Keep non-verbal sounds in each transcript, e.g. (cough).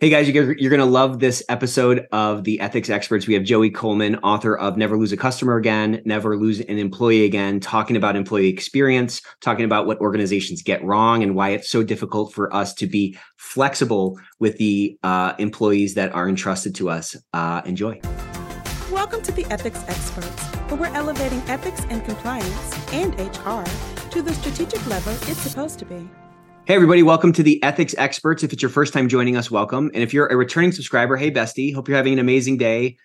Hey guys, you're, going to love this episode of the Ethics Experts. We have Joey Coleman, author of Never Lose a Customer Again, Never Lose an Employee Again, talking about employee experience, talking about what organizations get wrong and why it's so difficult for us to be flexible with the uh, employees that are entrusted to us. Uh, enjoy. Welcome to the Ethics Experts, where we're elevating ethics and compliance and HR to the strategic level it's supposed to be. Hey, everybody, welcome to the Ethics Experts. If it's your first time joining us, welcome. And if you're a returning subscriber, hey, bestie, hope you're having an amazing day.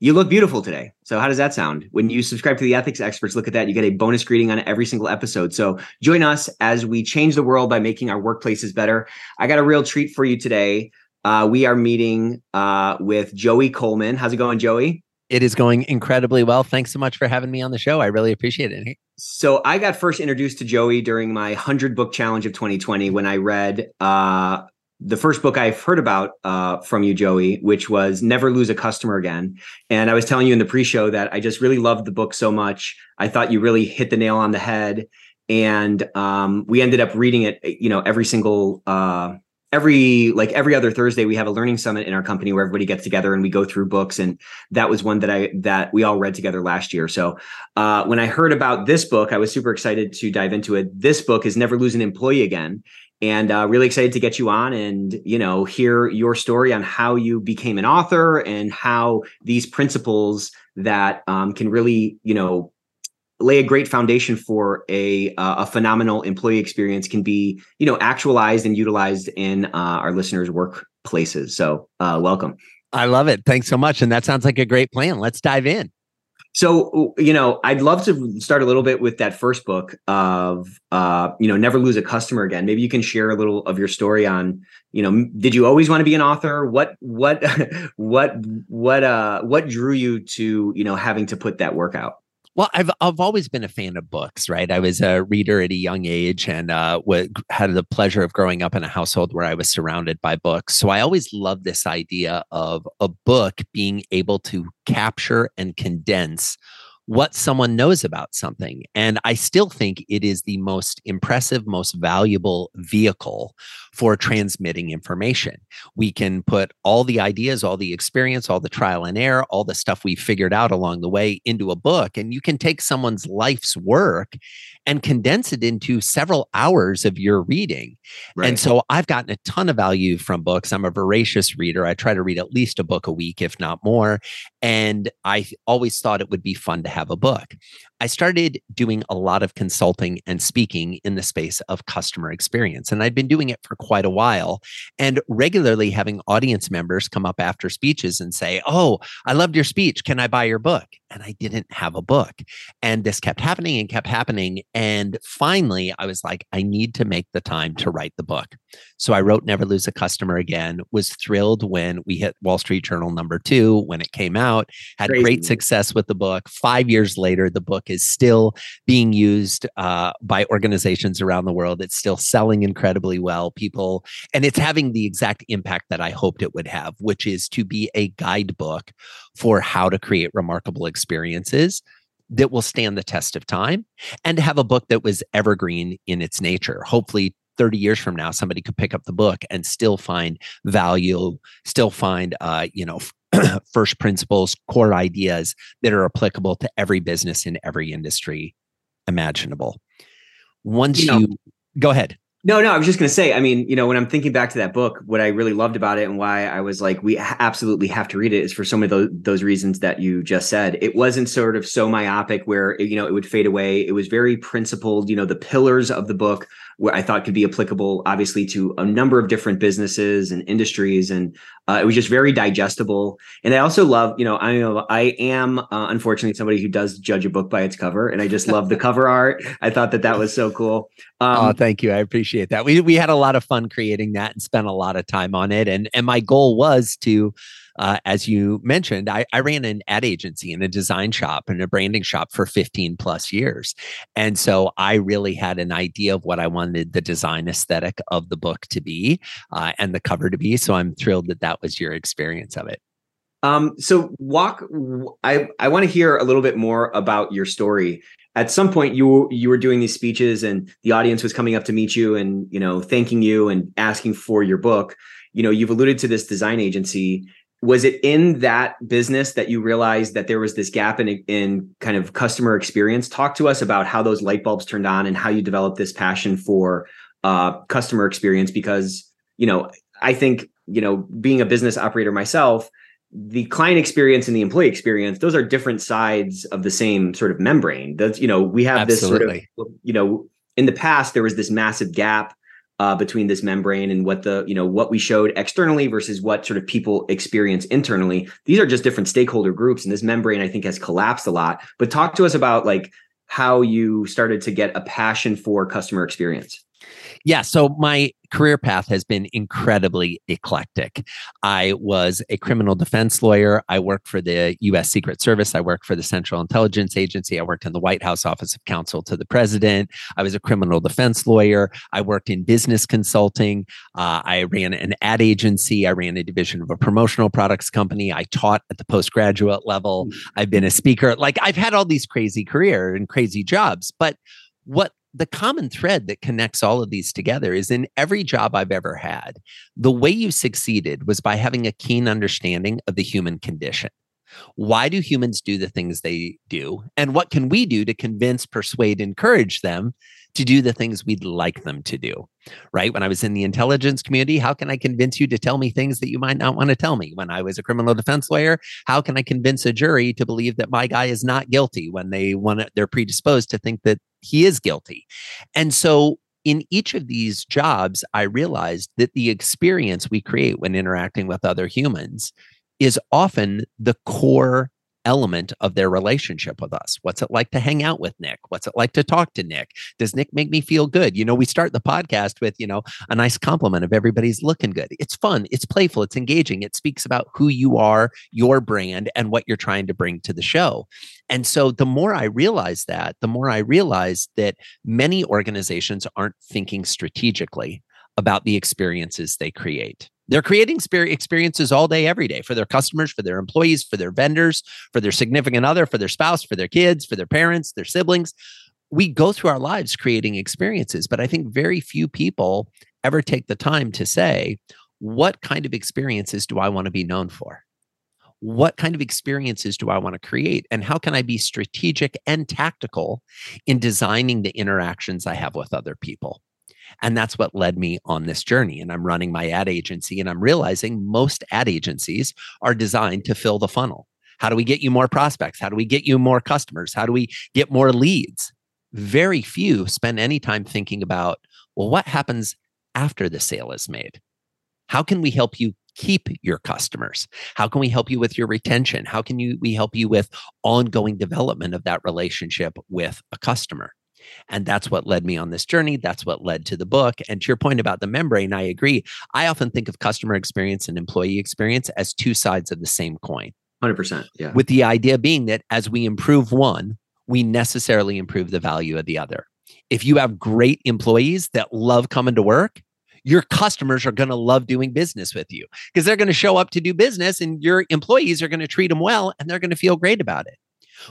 You look beautiful today. So, how does that sound? When you subscribe to the Ethics Experts, look at that. You get a bonus greeting on every single episode. So, join us as we change the world by making our workplaces better. I got a real treat for you today. Uh, we are meeting uh, with Joey Coleman. How's it going, Joey? It is going incredibly well. Thanks so much for having me on the show. I really appreciate it. So I got first introduced to Joey during my 100 book challenge of 2020 when I read uh, the first book I've heard about uh, from you, Joey, which was Never Lose a Customer Again. And I was telling you in the pre show that I just really loved the book so much. I thought you really hit the nail on the head. And um, we ended up reading it, you know, every single uh, every like every other thursday we have a learning summit in our company where everybody gets together and we go through books and that was one that i that we all read together last year. So uh, when i heard about this book i was super excited to dive into it. This book is never lose an employee again and uh, really excited to get you on and you know hear your story on how you became an author and how these principles that um, can really you know lay a great foundation for a uh, a phenomenal employee experience can be you know actualized and utilized in uh, our listeners workplaces. So uh, welcome. I love it. Thanks so much. And that sounds like a great plan. Let's dive in. So you know i'd love to start a little bit with that first book of uh you know never lose a customer again. Maybe you can share a little of your story on you know did you always want to be an author? What what (laughs) what what uh what drew you to you know having to put that work out well, I've I've always been a fan of books, right? I was a reader at a young age and uh, had the pleasure of growing up in a household where I was surrounded by books. So I always loved this idea of a book being able to capture and condense what someone knows about something. And I still think it is the most impressive, most valuable vehicle for transmitting information. We can put all the ideas, all the experience, all the trial and error, all the stuff we figured out along the way into a book. And you can take someone's life's work and condense it into several hours of your reading. Right. And so I've gotten a ton of value from books. I'm a voracious reader. I try to read at least a book a week, if not more. And I always thought it would be fun to have a book. I started doing a lot of consulting and speaking in the space of customer experience. And I'd been doing it for quite a while and regularly having audience members come up after speeches and say, Oh, I loved your speech. Can I buy your book? And I didn't have a book. And this kept happening and kept happening. And finally, I was like, I need to make the time to write the book. So I wrote Never Lose a Customer Again, was thrilled when we hit Wall Street Journal number two when it came out, had Crazy. great success with the book. Five years later, the book is still being used uh, by organizations around the world. It's still selling incredibly well. People, and it's having the exact impact that I hoped it would have, which is to be a guidebook for how to create remarkable experiences that will stand the test of time and have a book that was evergreen in its nature. Hopefully, 30 years from now, somebody could pick up the book and still find value, still find, uh, you know, (clears throat) first principles, core ideas that are applicable to every business in every industry imaginable. Once you, know, you go ahead. No, no, I was just going to say, I mean, you know, when I'm thinking back to that book, what I really loved about it and why I was like, we absolutely have to read it is for some of those, those reasons that you just said. It wasn't sort of so myopic where, it, you know, it would fade away. It was very principled, you know, the pillars of the book where I thought could be applicable, obviously, to a number of different businesses and industries, and uh, it was just very digestible. And I also love, you know, I know I am uh, unfortunately somebody who does judge a book by its cover, and I just love the cover art. I thought that that was so cool. Um, oh, thank you, I appreciate that. We we had a lot of fun creating that and spent a lot of time on it, and and my goal was to uh, as you mentioned, I, I, ran an ad agency and a design shop and a branding shop for 15 plus years. And so I really had an idea of what I wanted the design aesthetic of the book to be uh, and the cover to be. So I'm thrilled that that was your experience of it. Um, so walk, I, I want to hear a little bit more about your story at some point you you were doing these speeches and the audience was coming up to meet you and you know thanking you and asking for your book. You know you've alluded to this design agency. Was it in that business that you realized that there was this gap in in kind of customer experience? Talk to us about how those light bulbs turned on and how you developed this passion for uh, customer experience because you know i think you know being a business operator myself the client experience and the employee experience those are different sides of the same sort of membrane. That's you know we have Absolutely. this sort of you know in the past there was this massive gap uh, between this membrane and what the you know what we showed externally versus what sort of people experience internally. These are just different stakeholder groups and this membrane i think has collapsed a lot. But talk to us about like how you started to get a passion for customer experience yeah. So my career path has been incredibly eclectic. I was a criminal defense lawyer. I worked for the U.S. Secret Service. I worked for the Central Intelligence Agency. I worked in the White House Office of Counsel to the President. I was a criminal defense lawyer. I worked in business consulting. Uh, I ran an ad agency. I ran a division of a promotional products company. I taught at the postgraduate level. Mm. I've been a speaker. Like I've had all these crazy career and crazy jobs. But what the common thread that connects all of these together is in every job I've ever had, the way you succeeded was by having a keen understanding of the human condition. Why do humans do the things they do? And what can we do to convince, persuade, encourage them to do the things we'd like them to do. Right. When I was in the intelligence community, how can I convince you to tell me things that you might not want to tell me? When I was a criminal defense lawyer, how can I convince a jury to believe that my guy is not guilty when they want they're predisposed to think that he is guilty? And so in each of these jobs, I realized that the experience we create when interacting with other humans is often the core element of their relationship with us. What's it like to hang out with Nick? What's it like to talk to Nick? Does Nick make me feel good? You know, we start the podcast with, you know, a nice compliment of everybody's looking good. It's fun, it's playful, it's engaging. It speaks about who you are, your brand, and what you're trying to bring to the show. And so the more I realize that, the more I realize that many organizations aren't thinking strategically about the experiences they create. They're creating experiences all day, every day for their customers, for their employees, for their vendors, for their significant other, for their spouse, for their kids, for their parents, their siblings. We go through our lives creating experiences, but I think very few people ever take the time to say, what kind of experiences do I want to be known for? What kind of experiences do I want to create? And how can I be strategic and tactical in designing the interactions I have with other people? And that's what led me on this journey. And I'm running my ad agency and I'm realizing most ad agencies are designed to fill the funnel. How do we get you more prospects? How do we get you more customers? How do we get more leads? Very few spend any time thinking about, well, what happens after the sale is made? How can we help you keep your customers? How can we help you with your retention? How can you, we help you with ongoing development of that relationship with a customer? And that's what led me on this journey. That's what led to the book. And to your point about the membrane, I agree. I often think of customer experience and employee experience as two sides of the same coin. 100%. Yeah. With the idea being that as we improve one, we necessarily improve the value of the other. If you have great employees that love coming to work, your customers are going to love doing business with you because they're going to show up to do business and your employees are going to treat them well and they're going to feel great about it.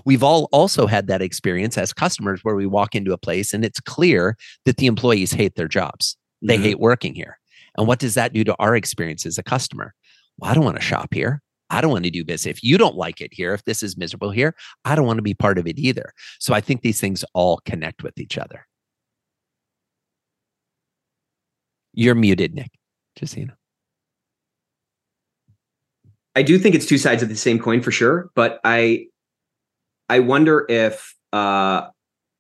We've all also had that experience as customers where we walk into a place and it's clear that the employees hate their jobs. They mm-hmm. hate working here. And what does that do to our experience as a customer? Well, I don't want to shop here. I don't want to do business. If you don't like it here, if this is miserable here, I don't want to be part of it either. So I think these things all connect with each other. You're muted, Nick. Just so you know. I do think it's two sides of the same coin for sure, but I I wonder if uh,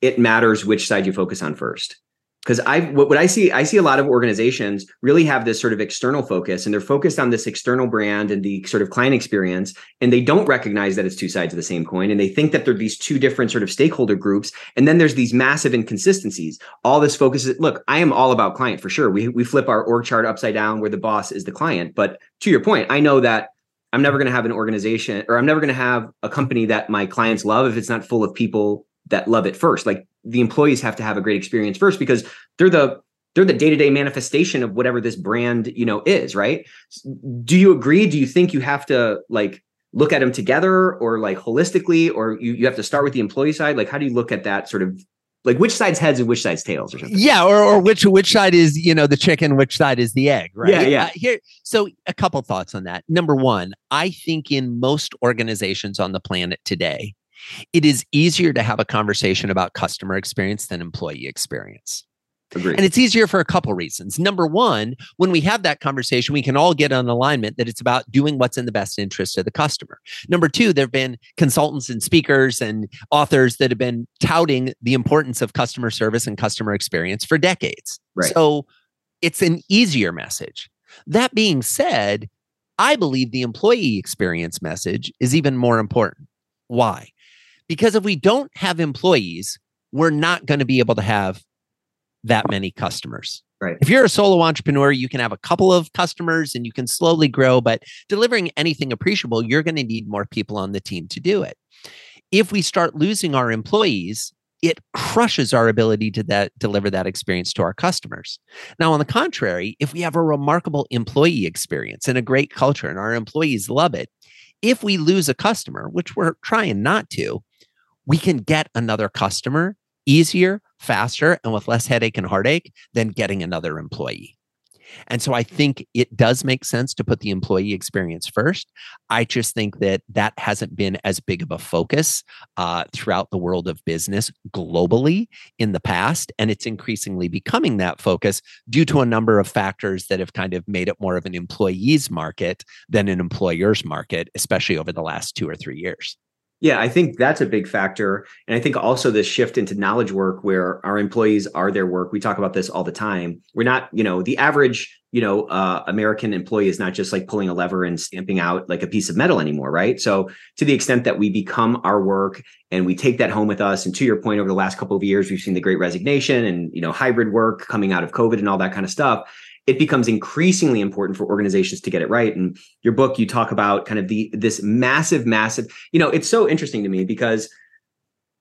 it matters which side you focus on first. Because I what, what I see, I see a lot of organizations really have this sort of external focus, and they're focused on this external brand and the sort of client experience, and they don't recognize that it's two sides of the same coin, and they think that there are these two different sort of stakeholder groups, and then there's these massive inconsistencies. All this focus is look, I am all about client for sure. We we flip our org chart upside down where the boss is the client, but to your point, I know that I'm never going to have an organization or I'm never going to have a company that my clients love if it's not full of people that love it first. Like the employees have to have a great experience first because they're the they're the day-to-day manifestation of whatever this brand, you know, is, right? Do you agree? Do you think you have to like look at them together or like holistically or you, you have to start with the employee side? Like how do you look at that sort of like which side's heads and which side's tails or something. Yeah, or or which which side is you know the chicken, which side is the egg, right? Yeah, yeah. Uh, here, so a couple thoughts on that. Number one, I think in most organizations on the planet today, it is easier to have a conversation about customer experience than employee experience. Agreed. And it's easier for a couple reasons. Number one, when we have that conversation, we can all get on alignment that it's about doing what's in the best interest of the customer. Number two, there have been consultants and speakers and authors that have been touting the importance of customer service and customer experience for decades. Right. So it's an easier message. That being said, I believe the employee experience message is even more important. Why? Because if we don't have employees, we're not going to be able to have that many customers. Right. If you're a solo entrepreneur, you can have a couple of customers and you can slowly grow, but delivering anything appreciable, you're going to need more people on the team to do it. If we start losing our employees, it crushes our ability to that deliver that experience to our customers. Now, on the contrary, if we have a remarkable employee experience and a great culture and our employees love it, if we lose a customer, which we're trying not to, we can get another customer easier, faster, and with less headache and heartache than getting another employee. And so I think it does make sense to put the employee experience first. I just think that that hasn't been as big of a focus uh, throughout the world of business globally in the past. And it's increasingly becoming that focus due to a number of factors that have kind of made it more of an employee's market than an employer's market, especially over the last two or three years. Yeah, I think that's a big factor. And I think also this shift into knowledge work where our employees are their work. We talk about this all the time. We're not, you know, the average, you know, uh, American employee is not just like pulling a lever and stamping out like a piece of metal anymore, right? So to the extent that we become our work and we take that home with us, and to your point, over the last couple of years, we've seen the great resignation and, you know, hybrid work coming out of COVID and all that kind of stuff it becomes increasingly important for organizations to get it right. And your book, you talk about kind of the this massive, massive, you know, it's so interesting to me because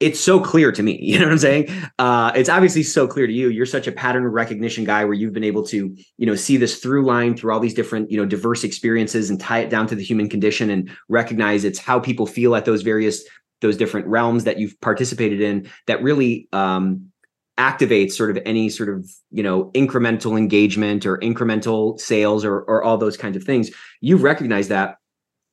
it's so clear to me. (laughs) You know what I'm saying? Uh, it's obviously so clear to you. You're such a pattern recognition guy where you've been able to, you know, see this through line through all these different, you know, diverse experiences and tie it down to the human condition and recognize it's how people feel at those various those different realms that you've participated in that really um, activates sort of any sort of you know incremental engagement or incremental sales or or all those kinds of things you recognize that.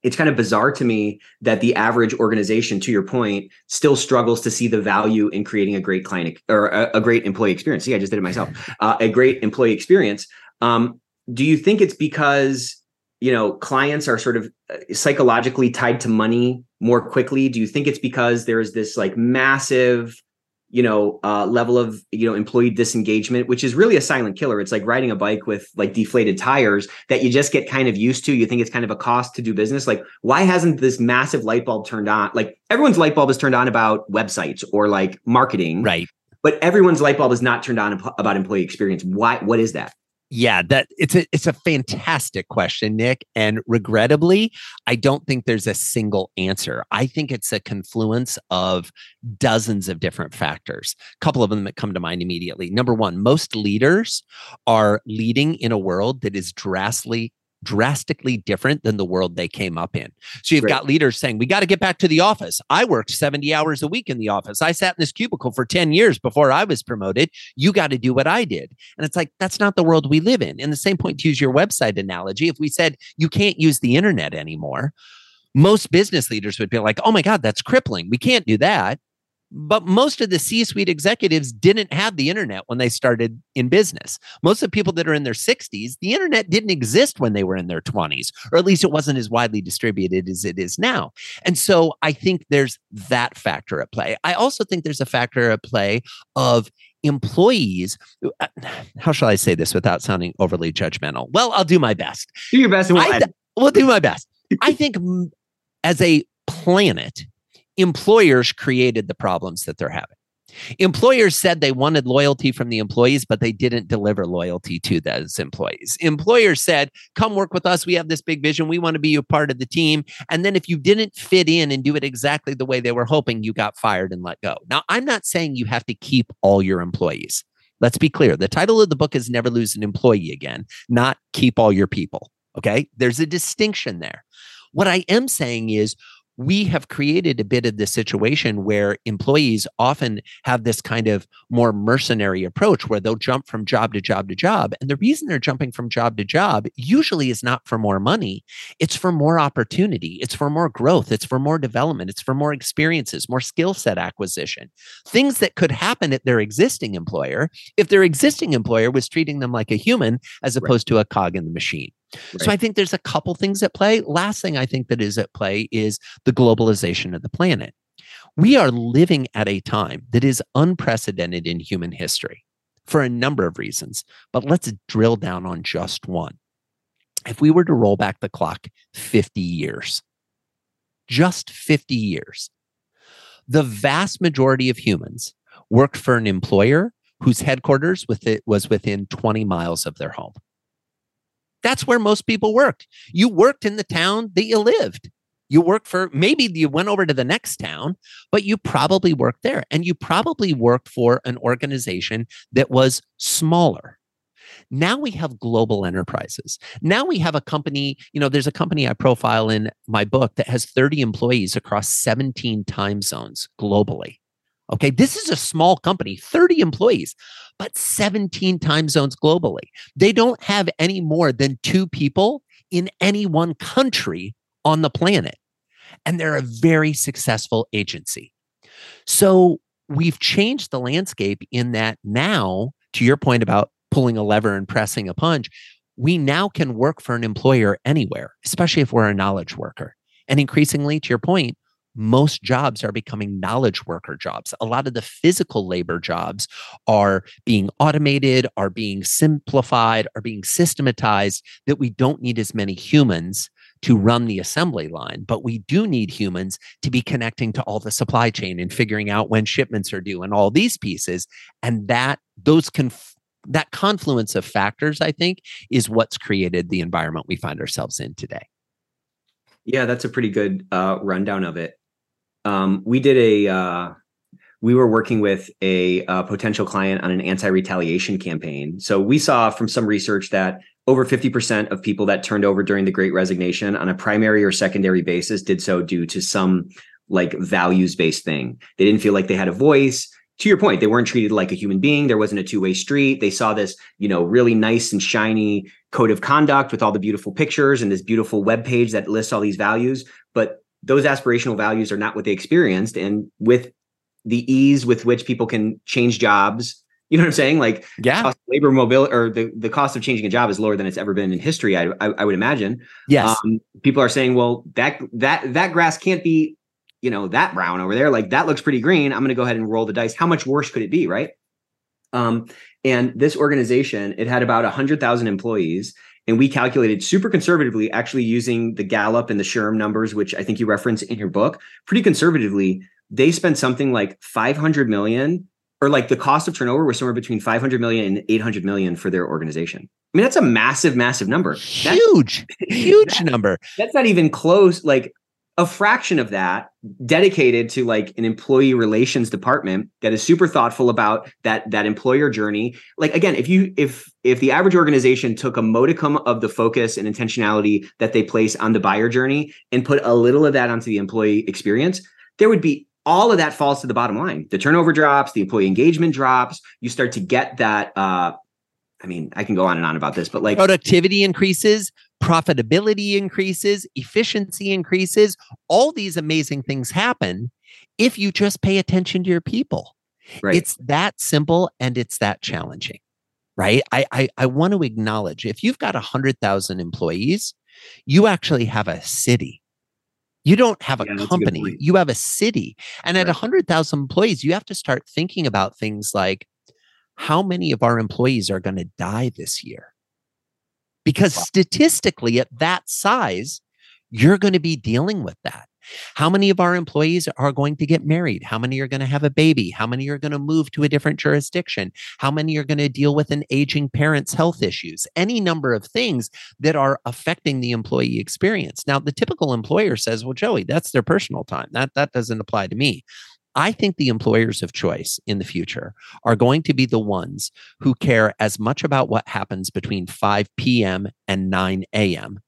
It's kind of bizarre to me that the average organization to your point still struggles to see the value in creating a great client or a, a great employee experience. See i just did it myself. (laughs) Uh, a great employee experience. Um, do you think it's because you know clients are sort of uh, psychologically tied to money more quickly? Do you think it's because there's this like massive you know uh, level of you know employee disengagement which is really a silent killer. It's like riding a bike with like deflated tires that you just get kind of used to. You think it's kind of a cost to do business. Like why hasn't this massive light bulb turned on? Like everyone's light bulb is turned on about websites or like marketing right. but everyone's light bulb is not turned on about employee experience. Why what is that yeah, that it's a it's a fantastic question, Nick. And regrettably, I don't think there's a single answer. I think it's a confluence of dozens of different factors. A couple of them that come to mind immediately. Number one, most leaders are leading in a world that is drastically drastically different than the world they came up in. So you've right. got leaders saying, we got to get back to the office. I worked 70 hours a week in the office. I sat in this cubicle for 10 years before I was promoted. You got to do what I did. And it's like, that's not the world we live in. And the same point to use your website analogy, if we said you can't use the internet anymore, most business leaders would be like, oh my God, that's crippling. We can't do that. But most of the C suite executives didn't have the internet when they started in business. Most of the people that are in their 60s, the internet didn't exist when they were in their 20s, or at least it wasn't as widely distributed as it is now. And so I think there's that factor at play. I also think there's a factor at play of employees. (sighs) How shall I say this without sounding overly judgmental? Well, I'll do my best. Do your best. And we'll, we'll do my best. I think as a planet, employers created the problems that they're having. Employers said they wanted loyalty from the employees, but they didn't deliver loyalty to those employees. Employers said, Come work with us. We have this big vision. We want to be a part of the team. And then if you didn't fit in and do it exactly the way they were hoping, you got fired and let go. Now, I'm not saying you have to keep all your employees. Let's be clear. The title of the book is Never Lose an Employee Again, not Keep All Your People. Okay. There's a distinction there. What I am saying is, we have created a bit of this situation where employees often have this kind of more mercenary approach where they'll jump from job to job to job. And the reason they're jumping from job to job usually is not for more money, it's for more opportunity, it's for more growth, it's for more development, it's for more experiences, more skill set acquisition, things that could happen at their existing employer if their existing employer was treating them like a human as opposed right. to a cog in the machine. Right. So I think there's a couple things at play. Last thing I think that is at play is the globalization of the planet. We are living at a time that is unprecedented in human history for a number of reasons, but let's drill down on just one. If we were to roll back the clock 50 years, just 50 years, the vast majority of humans worked for an employer whose headquarters with it was within 20 miles of their home. That's where most people worked. You worked in the town that you lived. You worked for maybe you went over to the next town, but you probably worked there. And you probably worked for an organization that was smaller. Now we have global enterprises. Now we have a company, you know, there's a company I profile in my book that has 30 employees across 17 time zones globally. Okay, this is a small company, 30 employees, but 17 time zones globally. They don't have any more than two people in any one country on the planet. And they're a very successful agency. So we've changed the landscape in that now, to your point about pulling a lever and pressing a punch, we now can work for an employer anywhere, especially if we're a knowledge worker. And increasingly, to your point, most jobs are becoming knowledge worker jobs. A lot of the physical labor jobs are being automated, are being simplified, are being systematized, that we don't need as many humans to run the assembly line, but we do need humans to be connecting to all the supply chain and figuring out when shipments are due and all these pieces. And that those can that confluence of factors, I think, is what's created the environment we find ourselves in today. Yeah, that's a pretty good uh, rundown of it um, we did a uh, we were working with a, a, potential client on an anti-retaliation campaign. So we saw from some research that over 50% of people that turned over during the great resignation on a primary or secondary basis did so due to some like values-based thing. They didn't feel like they had a voice. To your point, they weren't treated like a human being. There wasn't a two-way street. They saw this, you know, really nice and shiny code of conduct with all the beautiful pictures and this beautiful web page that lists all these values, but those aspirational values are not what they experienced. And with the ease with which people can change jobs (laughs) you know what i'm saying? Like yeah. labor mobility or the, the cost of changing a job is lower than it's ever been in history i, I, I would imagine. Yes. Um, people are saying well that that that grass can't be you know that brown over there. Like that looks pretty green. I'm going to go ahead and roll the dice. How much worse could it be right? Um, and this organization it had about 100000 employees and we calculated super conservatively, actually using the Gallup and the SHRM numbers, which I think you reference in your book, pretty conservatively. They spent something like 500 million, or like the cost of turnover was somewhere between 500 million and 800 million for their organization. I mean, that's a massive, massive number. Huge, that's, (laughs) huge that, number. That's not even close. Like a fraction of that dedicated to like an employee relations department that is super thoughtful about that that employer journey. Like again if you if if the average organization took a modicum of the focus and intentionality that they place on the buyer journey and put a little of that onto the employee experience there would be all of that falls to the bottom line. The turnover drops the employee engagement drops. You start to get that uh I mean, I can go on and on about this, but like productivity increases, profitability increases, efficiency increases. All these amazing things happen if you just pay attention to your people. Right. It's that simple and it's that challenging, right? I I, I want to acknowledge if you've got a hundred thousand employees, you actually have a city. You don't have a yeah, company, a you have a city. And at a hundred thousand employees, you have to start thinking about things like how many of our employees are going to die this year? because wow. statistically at that size you're going to be dealing with that. How many of our employees are going to get married? How many are going to have a baby? How many are going to move to a different jurisdiction? How many are going to deal with an aging parent's health issues? Any number of things that are affecting the employee experience. Now the typical employer says well joey that's their personal time. That that doesn't apply to me I think the employers of choice in the future are going to be the ones who care as much about what happens between 5 p.m. and 9 a.m.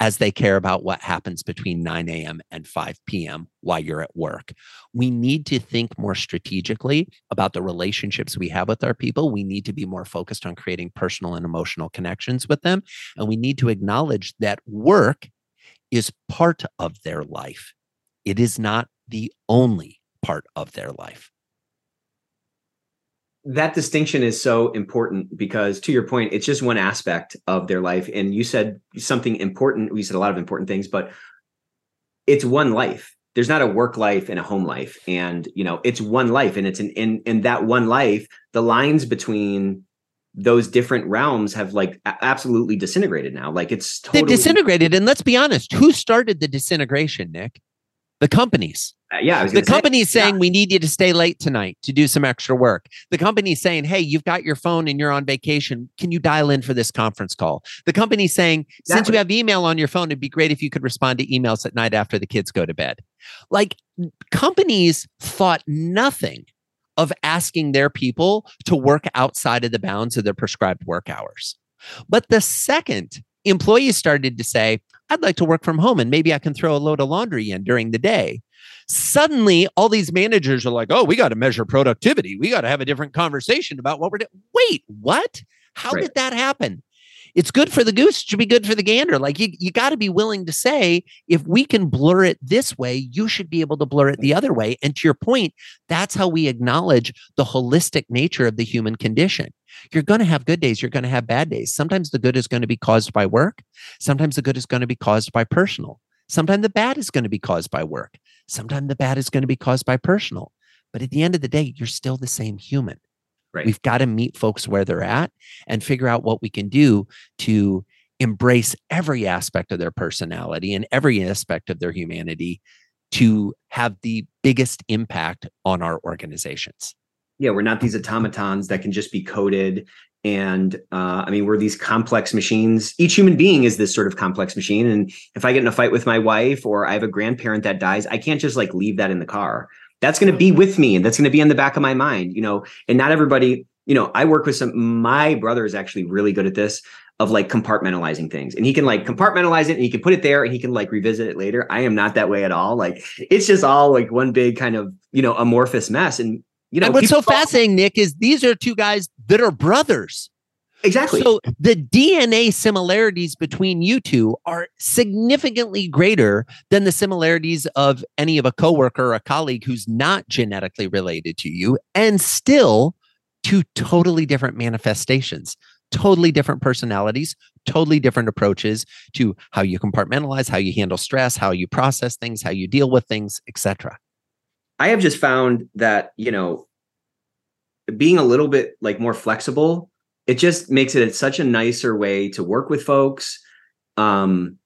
as they care about what happens between 9 a.m. and 5 p.m. while you're at work. We need to think more strategically about the relationships we have with our people. We need to be more focused on creating personal and emotional connections with them. And we need to acknowledge that work is part of their life, it is not the only part of their life. That distinction is so important because to your point it's just one aspect of their life. And you said something important we said a lot of important things but it's one life. There's not a work life and a home life. And you know it's one life. And it's an in in that one life the lines between those different realms have like absolutely disintegrated now. Like it's totally they disintegrated. And let's be honest who started the disintegration nick the companies uh, yeah, the company's saying yeah. we need you to stay late tonight to do some extra work. The company's saying, "Hey, you've got your phone and you're on vacation. Can you dial in for this conference call?" The company's saying, exactly. "Since you have email on your phone, it'd be great if you could respond to emails at night after the kids go to bed." Like companies thought nothing of asking their people to work outside of the bounds of their prescribed work hours. But the second employees started to say, I'd like to work from home and maybe I can throw a load of laundry in during the day. Suddenly, all these managers are like, oh, we got to measure productivity. We got to have a different conversation about what we're doing. Wait, what? How right. did that happen? It's good for the goose, it should be good for the gander. Like you, you got to be willing to say, if we can blur it this way, you should be able to blur it the other way. And to your point, that's how we acknowledge the holistic nature of the human condition. You're going to have good days. You're going to have bad days. Sometimes the good is going to be caused by work. Sometimes the good is going to be caused by personal. Sometimes the bad is going to be caused by work. Sometimes the bad is going to be caused by personal. But at the end of the day, you're still the same human. Right. We've got to meet folks where they're at and figure out what we can do to embrace every aspect of their personality and every aspect of their humanity to have the biggest impact on our organizations yeah we're not these automatons that can just be coded. And uh, i mean we're these complex machines. Each human being is this sort of complex machine. And if i get in a fight with my wife or i have a grandparent that dies i can't just like leave that in the car. That's going to be with me and that's going to be in the back of my mind you know? And not everybody you know i work with some my brother is actually really good at this of like compartmentalizing things. And he can like compartmentalize it and he can put it there and he can like revisit it later. I am not that way at all. Like it's just all like one big kind of you know amorphous mess. And you know, and what's so fascinating, Nick, is these are two guys that are brothers. Exactly. So the DNA similarities between you two are significantly greater than the similarities of any of a coworker or a colleague who's not genetically related to you, and still two totally different manifestations, totally different personalities, totally different approaches to how you compartmentalize, how you handle stress, how you process things, how you deal with things, etc. I have just found that, you know, being a little bit like more flexible, it just makes it such a nicer way to work with folks. Um,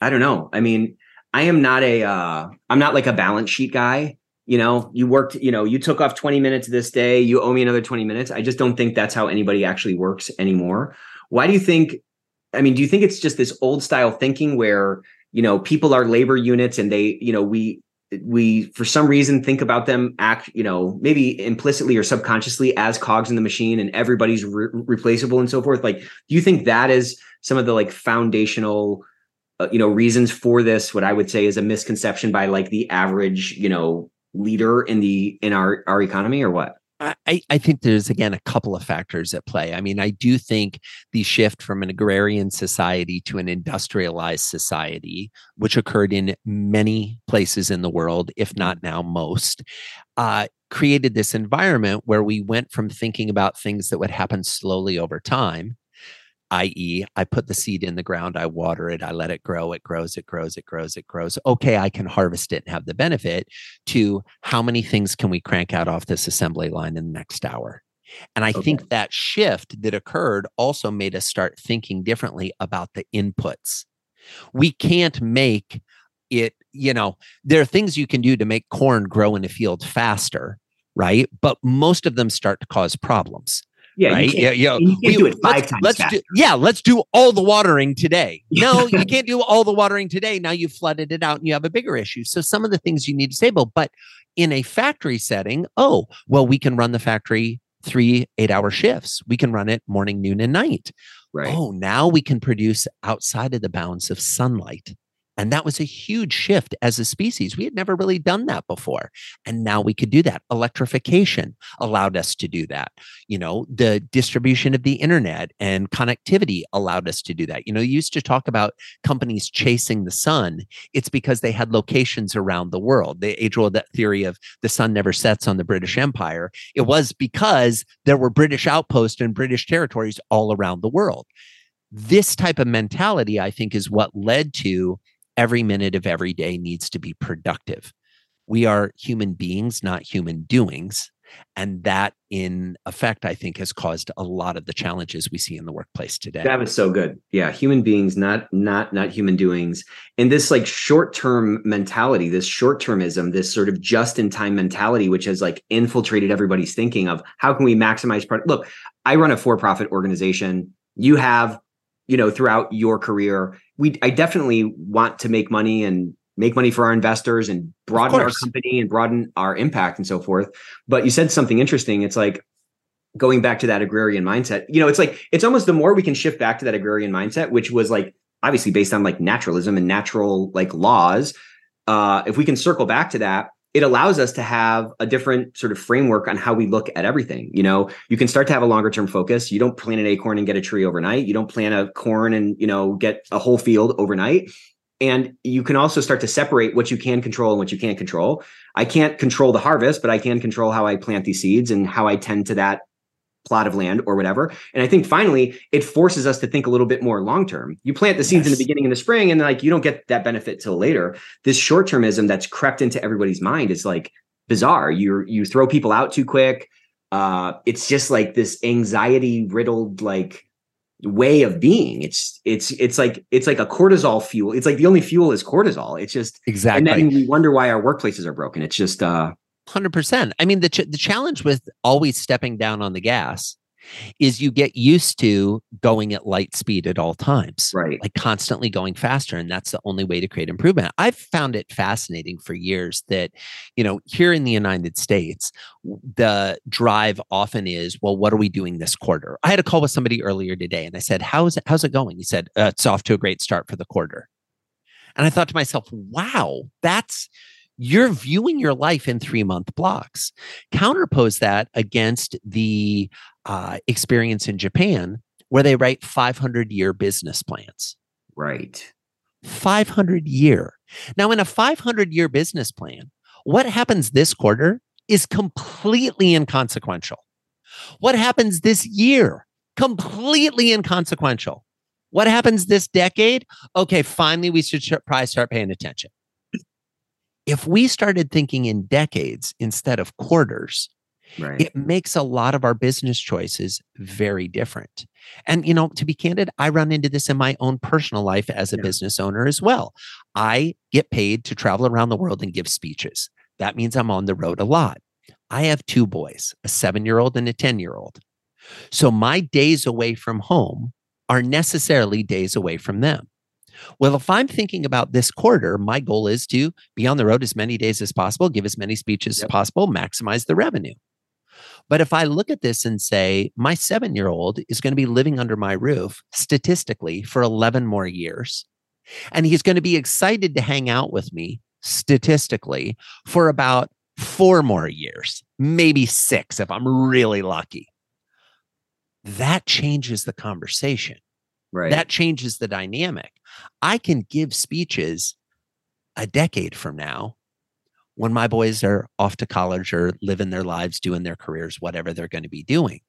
I don't know. I mean, I am not a uh I'm not like a balance sheet guy. You know, you worked, you know, you took off 20 minutes this day, you owe me another 20 minutes. I just don't think that's how anybody actually works anymore. Why do you think I mean, do you think it's just this old style thinking where, you know, people are labor units and they, you know, we we for some reason think about them act you know maybe implicitly or subconsciously as cogs in the machine and everybody's re- replaceable and so forth. Like do you think that is some of the like foundational uh, you know reasons for this? What i would say is a misconception by like the average you know leader in the in our our economy or what I, I think there's again a couple of factors at play. I mean, I do think the shift from an agrarian society to an industrialized society, which occurred in many places in the world, if not now most, uh, created this environment where we went from thinking about things that would happen slowly over time i.e., I put the seed in the ground, I water it, I let it grow, it grows, it grows, it grows, it grows. Okay, I can harvest it and have the benefit to how many things can we crank out off this assembly line in the next hour? And I okay. think that shift that occurred also made us start thinking differently about the inputs. We can't make it, you know, there are things you can do to make corn grow in a field faster, right? But most of them start to cause problems. Yeah, right. Yeah, yeah. You can't we, do it 5 let's, times. Let's do, yeah, let's do all the watering today. (laughs) No, you can't do all the watering today. Now you've flooded it out and you have a bigger issue. So some of the things you need to stable, but in a factory setting, oh, well, we can run the factory three eight hour shifts. We can run it morning, noon, and night. Right. Oh, now we can produce outside of the bounds of sunlight. And that was a huge shift as a species. We had never really done that before. And now we could do that. Electrification allowed us to do that. You know, the distribution of the internet and connectivity allowed us to do that. You know, you used to talk about companies chasing the sun. It's because they had locations around the world. The age old theory of the sun never sets on the British Empire. It was because there were British outposts and British territories all around the world. This type of mentality, I think, is what led to every minute of every day needs to be productive. We are human beings, not human doings. And that, in effect, I think has caused a lot of the challenges we see in the workplace today. That was so good. Yeah, human beings, not not not human doings. And this like short-term mentality, this short-termism, this sort of just-in-time mentality, which has like infiltrated everybody's thinking of how can we maximize product. Look, I run a for-profit organization. You have you know throughout your career we i definitely want to make money and make money for our investors and broaden our company and broaden our impact and so forth. But you said something interesting. It's like going back to that agrarian mindset you know it's like it's almost the more we can shift back to that agrarian mindset which was like obviously based on like naturalism and natural like laws uh if we can circle back to that it allows us to have a different sort of framework on how we look at everything. You know, you can start to have a longer term focus. You don't plant an acorn and get a tree overnight. You don't plant a corn and, you know, get a whole field overnight. And you can also start to separate what you can control and what you can't control. I can't control the harvest, but I can control how I plant these seeds and how I tend to that plot of land or whatever. And I think finally it forces us to think a little bit more long term. You plant the seeds yes. in the beginning in the spring and like you don't get that benefit till later. This short termism that's crept into everybody's mind is like bizarre. You you throw people out too quick. Uh it's just like this anxiety riddled like way of being. It's it's it's like it's like a cortisol fuel. It's like the only fuel is cortisol. It's just exactly. And then we wonder why our workplaces are broken. It's just uh 100%. I mean, the, ch- the challenge with always stepping down on the gas is you get used to going at light speed at all times. Right. Like constantly going faster. And that's the only way to create improvement. I've found it fascinating for years that, you know, here in the United States, the drive often is, well, what are we doing this quarter? I had a call with somebody earlier today and I said, how's it, how's it going? He said, uh, it's off to a great start for the quarter. And I thought to myself, wow, that's you're viewing your life in three month blocks. Counterpose that against the uh, experience in Japan, where they write 500 year business plans. Right. 500 year. Now, in a 500 year business plan, what happens this quarter is completely inconsequential. What happens this year? Completely inconsequential. What happens this decade? Okay, finally, we should probably start paying attention if we started thinking in decades instead of quarters, right. it makes a lot of our business choices very different. And, you know, to be candid, I run into this in my own personal life as a yeah. business owner as well. I get paid to travel around the world and give speeches. That means I'm on the road a lot. I have two boys, a seven year old and a 10 year old. So my days away from home are necessarily days away from them. Well, if I'm thinking about this quarter, my goal is to be on the road as many days as possible, give as many speeches yep. as possible, maximize the revenue. But if I look at this and say, my seven year old is going to be living under my roof statistically for 11 more years, and he's going to be excited to hang out with me statistically for about four more years, maybe six if I'm really lucky. That changes the conversation. Right. That changes the dynamic. I can give speeches a decade from now when my boys are off to college or living their lives, doing their careers, whatever they're going to be doing.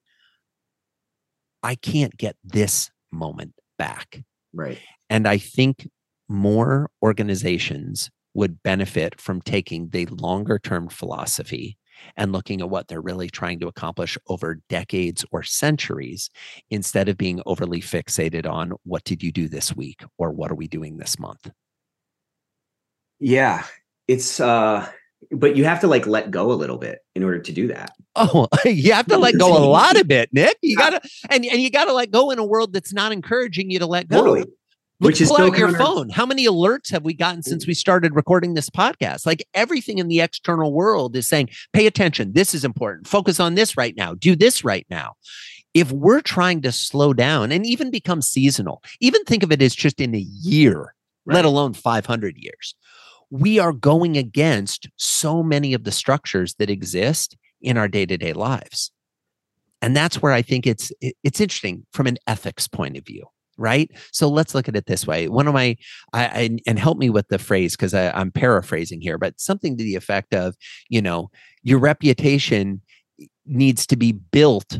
I can't get this moment back. Right. And I think more organizations would benefit from taking the longer term philosophy and looking at what they're really trying to accomplish over decades or centuries instead of being overly fixated on what did you do this week or what are we doing this month. Yeah, it's uh but you have to like let go a little bit in order to do that. Oh, (laughs) you have to let go a lot of (laughs) it, Nick. You gotta and and you gotta let go in a world that's not encouraging you to let go. Totally. Look, Which is pull out your phone. How many alerts have we gotten since we started recording this podcast? Like everything in the external world is saying, pay attention. This is important. Focus on this right now. Do this right now. if we're trying to slow down and even become seasonal, even think of it as just in a year, right. let alone 500 years, we are going against so many of the structures that exist in our day-to-day lives. And that's where I think it's it's interesting from an ethics point of view right? So let's look at it this way. One of my, I, I and help me with the phrase because I'm paraphrasing here, but something to the effect of, you know, your reputation needs to be built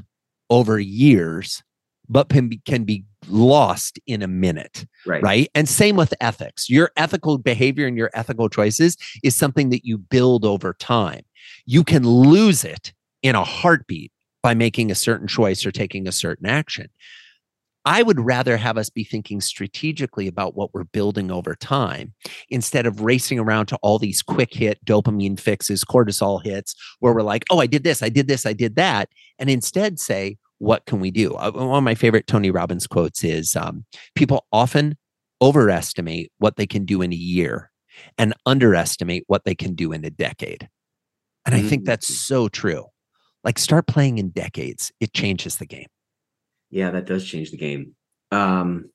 over years, but can be, can be lost in a minute. Right. Right. And same with ethics. Your ethical behavior and your ethical choices is something that you build over time. You can lose it in a heartbeat by making a certain choice or taking a certain action. I would rather have us be thinking strategically about what we're building over time instead of racing around to all these quick hit dopamine fixes, cortisol hits, where we're like, oh, I did this, I did this, I did that. And instead say, what can we do? Uh, one of my favorite Tony Robbins quotes is um, people often overestimate what they can do in a year and underestimate what they can do in a decade. And I think that's mm. so true. Like, start playing in decades, it changes the game. Yeah, that does change the game. Um,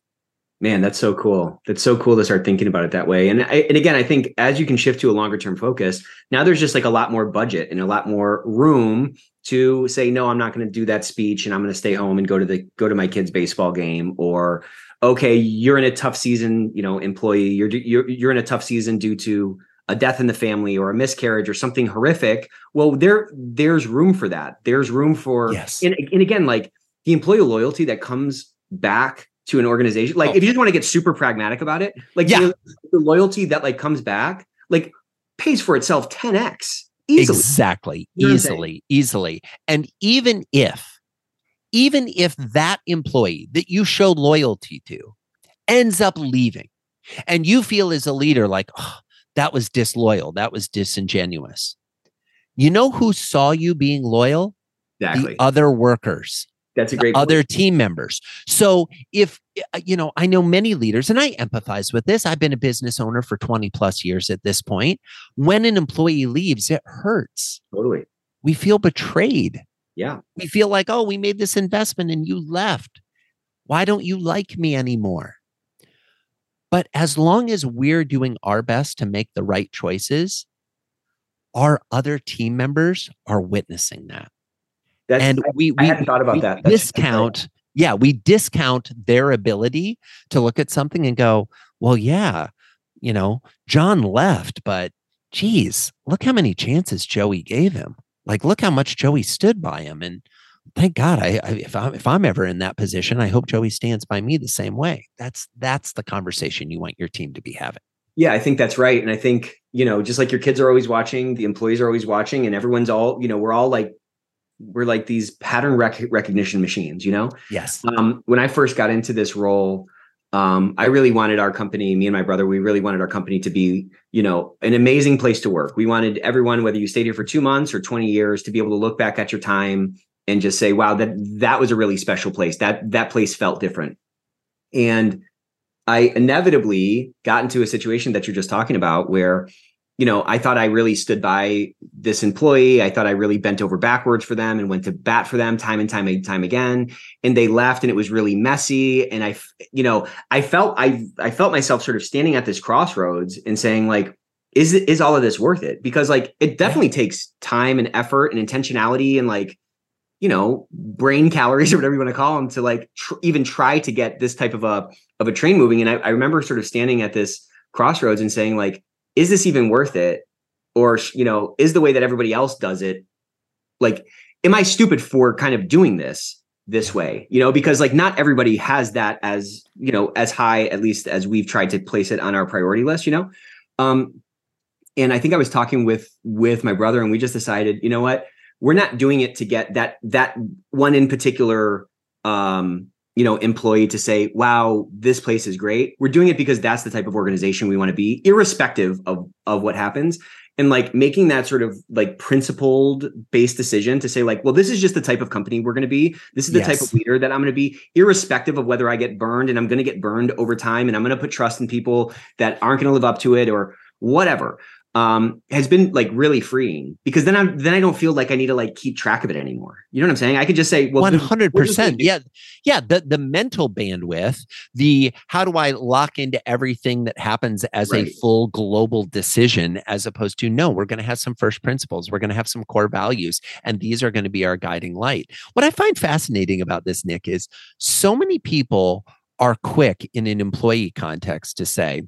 man, that's so cool. That's so cool to start thinking about it that way. And I, and again, I think as you can shift to a longer term focus, now there's just like a lot more budget and a lot more room to say no, I'm not going to do that speech and I'm going to stay home and go to the go to my kid's baseball game or okay, you're in a tough season, you know, employee, you're you're you're in a tough season due to a death in the family or a miscarriage or something horrific. Well, there there's room for that. There's room for yes. and, and again like the employee loyalty that comes back to an organization like oh. if you just want to get super pragmatic about it like yeah. the, the, loyalty that like comes back like pays for itself 10x easily. Exactly. You know easily. Easily. And even if even if that employee that you showed loyalty to ends up leaving and you feel as a leader like oh, that was disloyal. That was disingenuous. You know who saw you being loyal? Exactly. the other workers that's a great other point. team members. So if uh, you know, I know many leaders and I empathize with this. I've been a business owner for 20 plus years at this point. When an employee leaves, it hurts. Totally. We feel betrayed. Yeah. We feel like, "Oh, we made this investment and you left. Why don't you like me anymore?" But as long as we're doing our best to make the right choices, our other team members are witnessing that. That's, and we we, I thought about that. That's discount. Right. Yeah, we discount their ability to look at something and go, well, yeah, you know, John left, but geez, look how many chances Joey gave him. Like, look how much Joey stood by him. And thank God, I, I if I'm if I'm ever in that position, I hope Joey stands by me the same way. That's that's the conversation you want your team to be having. Yeah, I think that's right. And I think, you know, just like your kids are always watching, the employees are always watching, and everyone's all, you know, we're all like we're like these pattern rec- recognition machines, you know? Yes. Um, when I first got into this role, um, I really wanted our company, me and my brother, we really wanted our company to be, you know, an amazing place to work. We wanted everyone, whether you stayed here for two months or 20 years, to be able to look back at your time and just say, wow, that that was a really special place. That that place felt different. And I inevitably got into a situation that you're just talking about where you know, I thought I really stood by this employee. I thought I really bent over backwards for them and went to bat for them time and time and time again. And they left and it was really messy. And I, you know, I felt I I felt myself sort of standing at this crossroads and saying, like, is is all of this worth it? Because like it definitely takes time and effort and intentionality and like, you know, brain calories (laughs) or whatever you want to call them to like tr- even try to get this type of a of a train moving. And I, I remember sort of standing at this crossroads and saying, like, is this even worth it? Or, you know, is the way that everybody else does it like, am I stupid for kind of doing this this way? You know, because like not everybody has that as, you know, as high, at least as we've tried to place it on our priority list, you know? Um, and I think I was talking with with my brother and we just decided, you know what? We're not doing it to get that that one in particular um you know employee to say wow this place is great. We're doing it because that's the type of organization we want to be irrespective of of what happens. And like making that sort of like principled based decision to say like well this is just the type of company we're going to be. This is the yes. type of leader that i'm going to be irrespective of whether i get burned and i'm going to get burned over time and i'm going to put trust in people that aren't going to live up to it or whatever um, has been like really freeing because then I'm then I don't feel like I need to like keep track of it anymore. You know what I'm saying? I could just say, well, one hundred percent, yeah, yeah. The the mental bandwidth, the how do I lock into everything that happens as right. a full global decision, as opposed to no, we're going to have some first principles, we're going to have some core values, and these are going to be our guiding light. What I find fascinating about this, Nick, is so many people are quick in an employee context to say,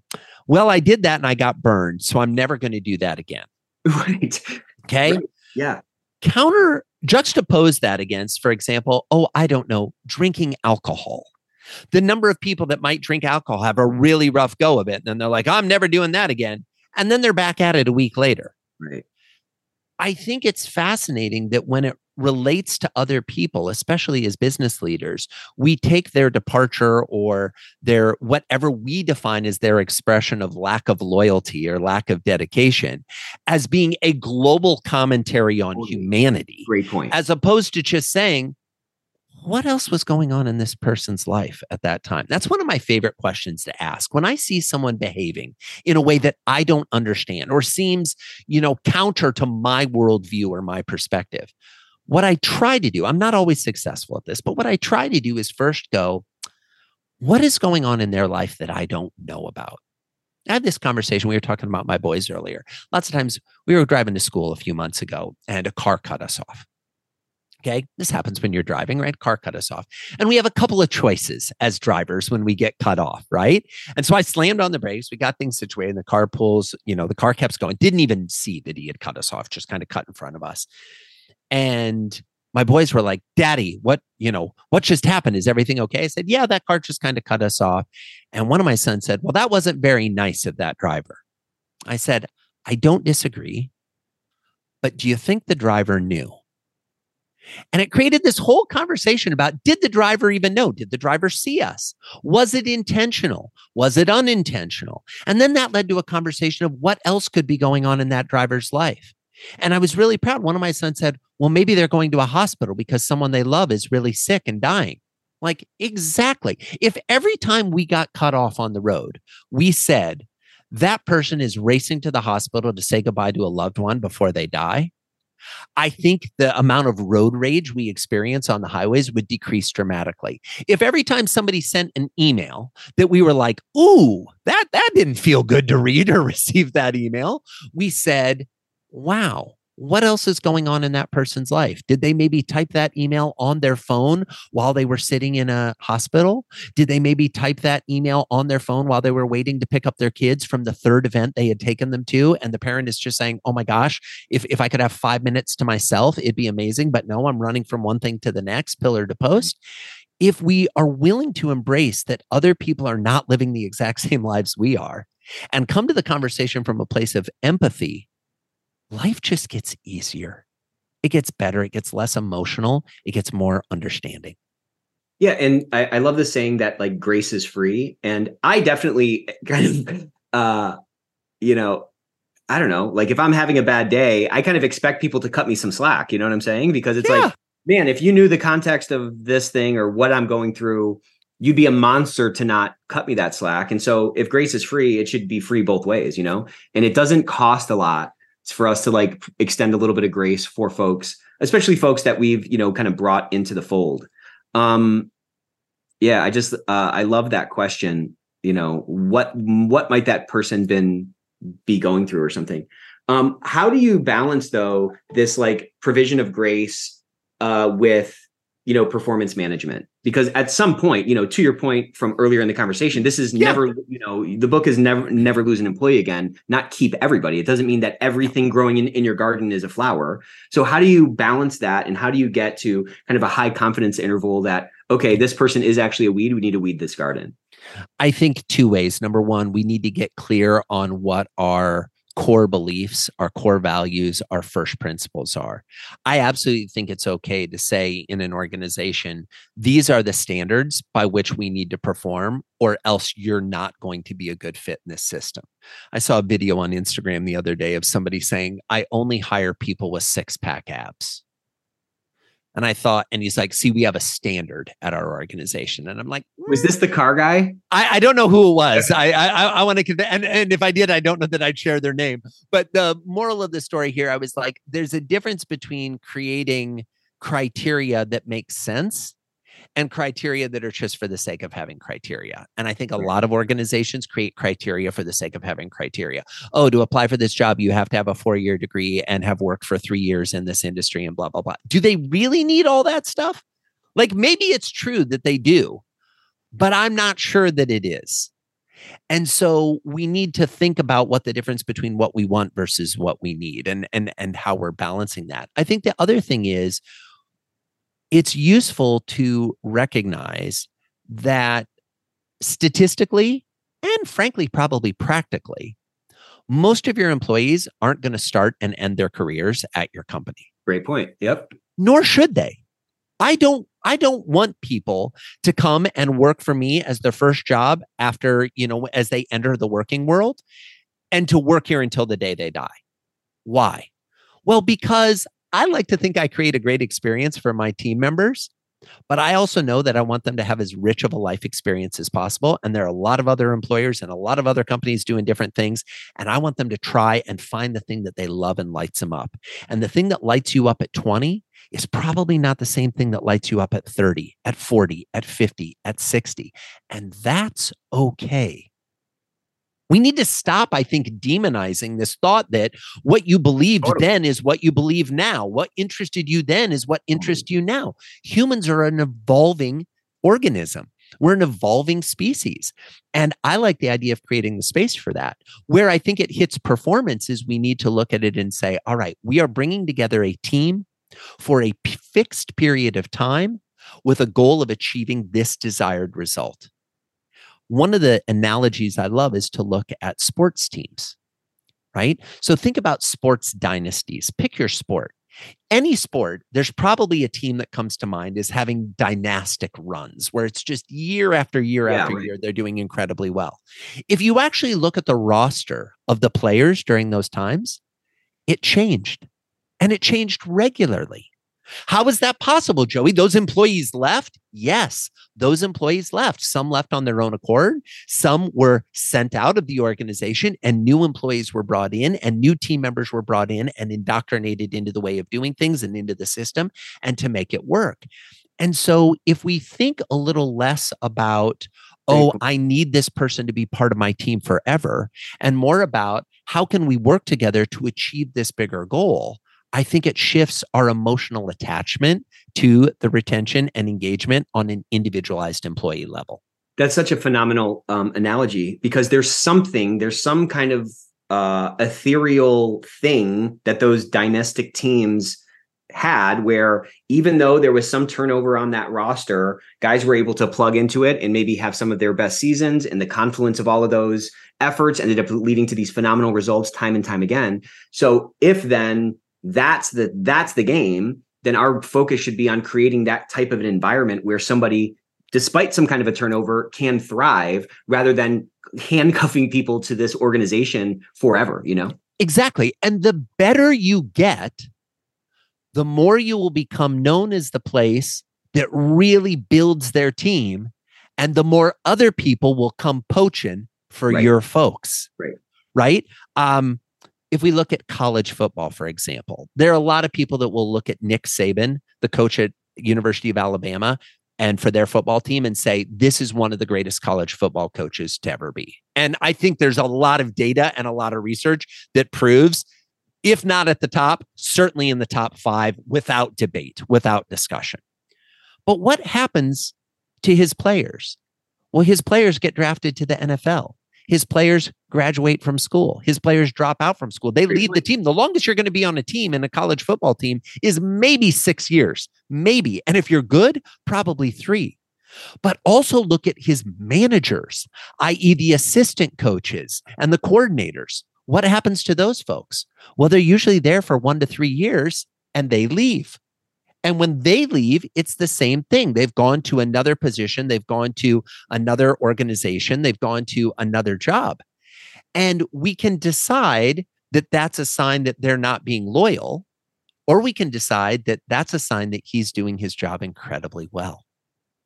well, I did that and I got burned, so I'm never going to do that again. (laughs) Right. Okay. Right. Yeah. Counter juxtapose that against, for example, oh, I don't know, drinking alcohol. The number of people that might drink alcohol have a really rough go of it. And then they're like, I'm never doing that again. And then they're back at it a week later. Right. I think it's fascinating that when it relates to other people, especially as business leaders, we take their departure or their whatever we define as their expression of lack of loyalty or lack of dedication as being a global commentary on humanity. Great point. As opposed to just saying, what else was going on in this person's life at that time? That's one of my favorite questions to ask. When I see someone behaving in a way that I don't understand or seems, you know, counter to my worldview or my perspective, what I try to do, I'm not always successful at this, but what I try to do is first go, what is going on in their life that I don't know about? I had this conversation. We were talking about my boys earlier. Lots of times we were driving to school a few months ago and a car cut us off. Okay. This happens when you're driving, right? Car cut us off. And we have a couple of choices as drivers when we get cut off, right? And so I slammed on the brakes. We got things situated. And the car pulls, you know, the car kept going. Didn't even see that he had cut us off, just kind of cut in front of us. And my boys were like, Daddy, what, you know, what just happened? Is everything okay? I said, Yeah, that car just kind of cut us off. And one of my sons said, Well, that wasn't very nice of that driver. I said, I don't disagree. But do you think the driver knew? And it created this whole conversation about did the driver even know? Did the driver see us? Was it intentional? Was it unintentional? And then that led to a conversation of what else could be going on in that driver's life. And I was really proud. One of my sons said, Well, maybe they're going to a hospital because someone they love is really sick and dying. Like, exactly. If every time we got cut off on the road, we said, that person is racing to the hospital to say goodbye to a loved one before they die, I think the amount of road rage we experience on the highways would decrease dramatically. If every time somebody sent an email that we were like, ooh, that, that didn't feel good to read or (laughs) receive that email, we said, wow, what else is going on in that person's life? Did they maybe type that email on their phone while they were sitting in a hospital? Did they maybe type that email on their phone while they were waiting to pick up their kids from the third event they had taken them to? And the parent is just saying, Oh my gosh, if, if I could have five minutes to myself, it'd be amazing. But no, I'm running from one thing to the next, pillar to post. If we are willing to embrace that other people are not living the exact (laughs) same lives we are and come to the conversation from a place of empathy life just gets easier. It gets better. It gets less emotional. It gets more understanding. Yeah. And I, I love the saying that like grace is free. And I definitely (laughs) kind of, uh, you know, I don't know, like if I'm having a bad day, I kind of expect people to cut me some slack. You know what I'm saying? Because it's yeah. like, man, if you knew the context of this thing or what I'm going through, you'd be a monster to not cut me that slack. And so if grace is free, it should be free both ways, you know? And it doesn't cost a lot for us to like extend a little bit of grace for folks, especially folks that we've, you know, kind of brought into the fold. Um, yeah, I just uh, I love that question. You know, what what might that person been be going through or something? Um, how do you balance though this like provision of grace uh, with you know performance management. Because at some point you know to your point from earlier in the conversation this is yeah. never you know the book is never never lose an employee again not keep everybody. It doesn't mean that everything growing in, in your garden is a flower. So how do you balance that and how do you get to kind of a high confidence interval that okay this person is actually a weed we need to weed this garden? I think two ways. Number one we need to get clear on what our core beliefs, our core values, our first principles are. I absolutely think it's okay to say in an organization, these are the standards by which we need to perform, or else you're not going to be a good fit in this system. I saw a video on Instagram the other day of somebody saying, I only hire people with six pack abs. And I thought, and he's like, see, we have a standard at our organization. And I'm like, was this the mm. car guy? I, I don't know who it was. I I, I want to, and, and if I did, I don't know that I'd share their name. But the moral of the story here, I was like, there's a difference between creating criteria that makes sense and criteria that are just for the sake of having criteria. And I think a lot of organizations create criteria for the sake of having criteria. Oh, to apply for this job, you have to have a four year degree and have worked for three years in this industry and blah, blah, blah. Do they really need all that stuff? Like maybe it's true that they do, but I'm not sure that it is. And so we need to think about what the difference between what we want versus what we need and and and how we're balancing that. I think the other thing is it's useful to recognize that statistically and frankly, probably practically, most of your employees aren't going to start and end their careers at your company. Great point. Yep. Nor should they. I don't I don't want people to come and work for me as their first job after, you know, as they enter the working world and to work here until the day they die. Why? Well, because I like to think I create a great experience for my team members, but I also know that I want them to have as rich of a life experience as possible. And there are a lot of other employers and a lot of other companies doing different things. And I want them to try and find the thing that they love and lights them up. And the thing that lights you up at 20 is probably not the same thing that lights you up at 30, at 40, at 50, at 60. And that's okay. We need to stop, I think, demonizing this thought that what you believed totally. then is what you believe now. What interested you then is what interests you now. Humans are an evolving organism. We're an evolving species. And I like the idea of creating the space for that. Where I think it hits performance is we need to look at it and say, all right, we are bringing together a team for a p- fixed period of time with a goal of achieving this desired result one of the analogies I love is to look at sports teams, right? So think about sports dynasties. Pick your sport. Any sport, there's probably a team that comes to mind is having dynastic runs where it's just year after year yeah, after right. year, they're doing incredibly well. If you actually look at the roster of the players during those times, it changed and it changed regularly. How is that possible, Joey? Those employees left? Yes, those employees left. Some left on their own accord. Some were sent out of the organization, and new employees were brought in, and new team members were brought in and indoctrinated into the way of doing things and into the system and to make it work. And so, if we think a little less about, oh, I need this person to be part of my team forever, and more about how can we work together to achieve this bigger goal, I think it shifts our emotional attachment to the retention and engagement on an individualized employee level. That's such a phenomenal um, analogy because there's something, there's some kind of uh, ethereal thing that those dynastic teams had where even though there was some turnover on that roster, guys were able to plug into it and maybe have some of their best seasons. And the confluence of all of those efforts ended up leading to these phenomenal results time and time again. So if then that's the that's the game then our focus should be on creating that type of an environment where somebody despite some kind of a turnover can thrive rather than handcuffing people to this organization forever you know? Exactly. And the better you get the more you will become known as the place that really builds their team and the more other people will come poaching for right. your folks. Right. Right? Um if we look at college football, for example, there are a lot of people that will look at Nick Saban, the coach at University of Alabama, and for their football team and say, this is one of the greatest college football coaches to ever be. And I think there's a lot of data and a lot of research that proves, if not at the top, certainly in the top five without debate, without discussion. But what happens to his players? Well, his players get drafted to the NFL his players graduate from school. His players drop out from school. They leave the team. The longest you're going to be on a team in a college football team is maybe six years, maybe. And if you're good, probably three. But also look at his managers, i.e., the assistant coaches and the coordinators. What happens to those folks? Well, they're usually there for one to three years and they leave. And when they leave, it's the same thing. They've gone to another position, they've gone to another organization, they've gone to another job. And we can decide that that's a sign that they're not being loyal, or we can decide that that's a sign that he's doing his job incredibly well.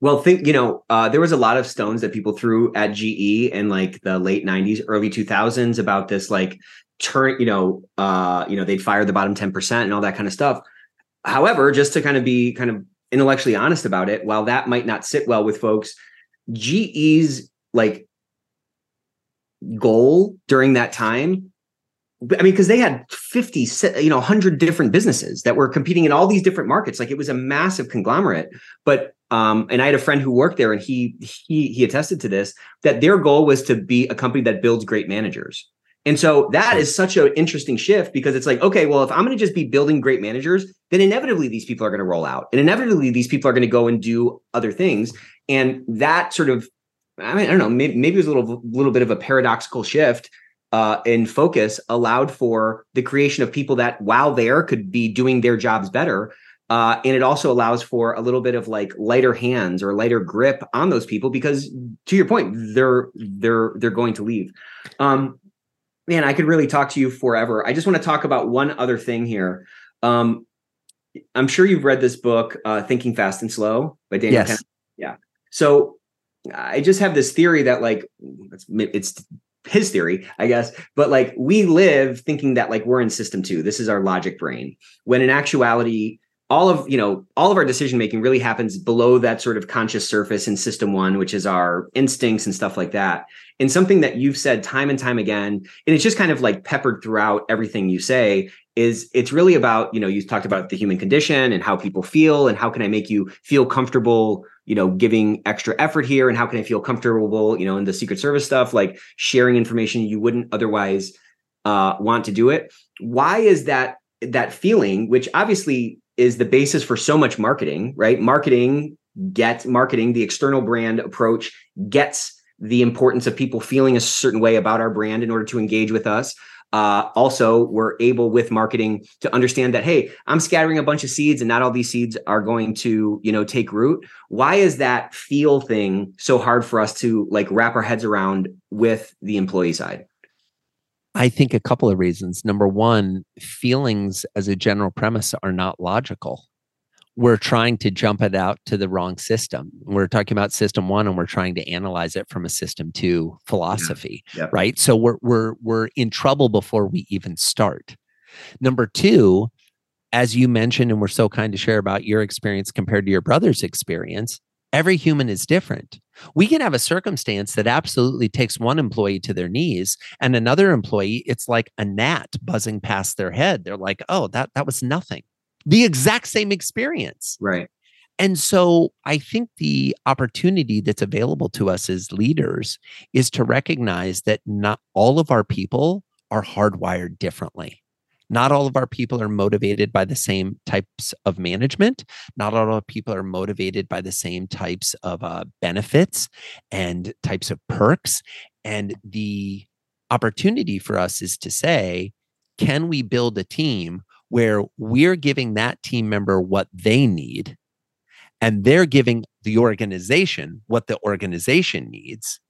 Well, think you know, uh, there was a lot of stones that people threw at GE in like the late '90s, early 2000s about this like turn, you know, uh, you know, they'd fire the bottom 10 percent and all that kind of stuff. However, just to kind of be kind of intellectually honest about it, while that might not sit well with folks, GE's like goal during that time I mean, because they had 50, you know, 100 different businesses that were competing in all these different markets. Like it was a massive conglomerate. But, um, and I had a friend who worked there and he, he, he attested to this, that their goal was to be a company that builds great managers. And so that is such an interesting shift because it's like, okay, well, if I'm going to just be building great managers, then inevitably these people are going to roll out and inevitably these people are going to go and do other things. And that sort of, I mean, I don't know, maybe, maybe it was a little, little bit of a paradoxical shift uh, in focus allowed for the creation of people that while there could be doing their jobs better uh, and it also allows for a little bit of like lighter hands or lighter grip on those people because to your point they're they're they're going to leave. Um man i could really talk to you forever. I just want to talk about one other thing here. Um i'm sure you've read this book uh thinking fast and slow by daniel yes. yeah. So i just have this theory that like it's, it's his theory, I guess. But like we live thinking that like we're in system two. This is our logic brain. When in actuality, all of you know all of our decision making really happens below that sort of conscious surface in system one which is our instincts and stuff like that and something that you've said time and time again and it's just kind of like peppered throughout everything you say is it's really about you know you talked about the human condition and how people feel and how can i make you feel comfortable you know giving extra effort here and how can i feel comfortable you know in the secret service stuff like sharing information you wouldn't otherwise uh, want to do it. Why is that that feeling which obviously is the basis for so much marketing right? Marketing gets marketing the external brand approach gets the importance of people feeling a certain way about our brand in order to engage with us uh, also we're able with marketing to understand that hey i'm scattering a bunch of seeds and not all these seeds are going to you know take root. Why is that feel thing so hard for us to like wrap our heads around with the employee side? I think a couple of reasons. Number one, feelings as a general premise are not logical we're trying to jump it out to the wrong system. We're talking about system one and we're trying to analyze it from a system two philosophy, yeah. Yeah. right? So we're we're we're in trouble before we even start. Number two, as you mentioned, and we're so kind to share about your experience compared to your brother's experience, every human is different. We can have a circumstance that absolutely takes one employee to their knees and another employee, it's like a gnat buzzing past their head. They're like, oh, that that was nothing the exact same experience. Right. And so I think the opportunity that's available to us as leaders is to recognize that not all of our people are hardwired differently. Not all of our people are motivated by the same types of management. Not all of our people are motivated by the same types of uh, benefits and types of perks. And the opportunity for us is to say, can we build a team where we're giving that team member what they need and they're giving the organization what the organization needs.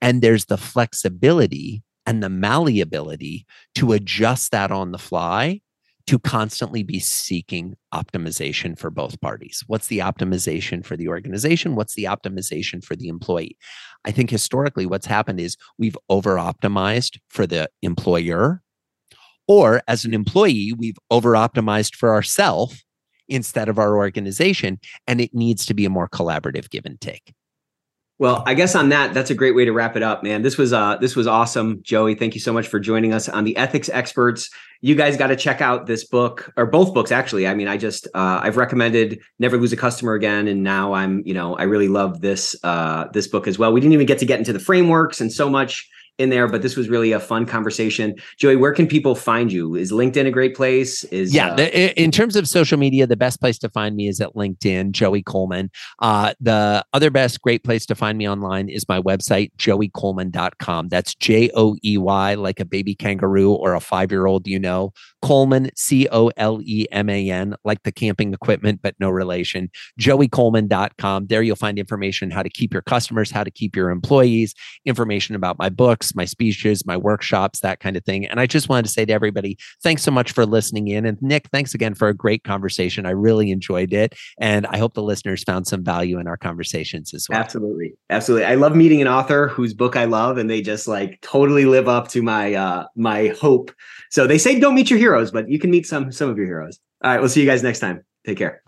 And there's the flexibility and the malleability to adjust that on the fly to constantly be seeking optimization for both parties. What's the optimization for the organization? What's the optimization for the employee? I think historically, what's happened is we've over optimized for the employer or as an employee, we've over optimized for ourselves instead of our organization. And it needs to be a more collaborative give and take. Well, I guess on that, that's a great way to wrap it up, man. This was uh this was awesome. Joey, thank you so much for joining us on the Ethics Experts. You guys got to check out this book or both books actually. I mean, I just uh I've recommended Never Lose a Customer Again and now I'm, you know, I really love this uh this book as well. We didn't even get to get into the frameworks and so much in there, but this was really a fun conversation. Joey, where can people find you? Is LinkedIn a great place? Is yeah, uh, the, in terms of social media, the best place to find me is at LinkedIn, Joey Coleman. Uh, the other best great place to find me online is my website, joeycoleman.com. That's J O E Y, like a baby kangaroo or a five year old, you know. Coleman, C O L E M A N, like the camping equipment, but no relation. JoeyColeman.com. There you'll find information how to keep your customers, how to keep your employees, information about my books my speeches, my workshops, that kind of thing. And I just wanted to say to everybody, thanks so much for listening in. And Nick, thanks again for a great conversation. I really enjoyed it. And I hope the listeners found some value in our conversations as well. Absolutely. Absolutely. I love meeting an author whose book I love and they just like totally live up to my uh my hope. So they say don't meet your heroes, but you can meet some some of your heroes. All right, we'll see you guys next time. Take care.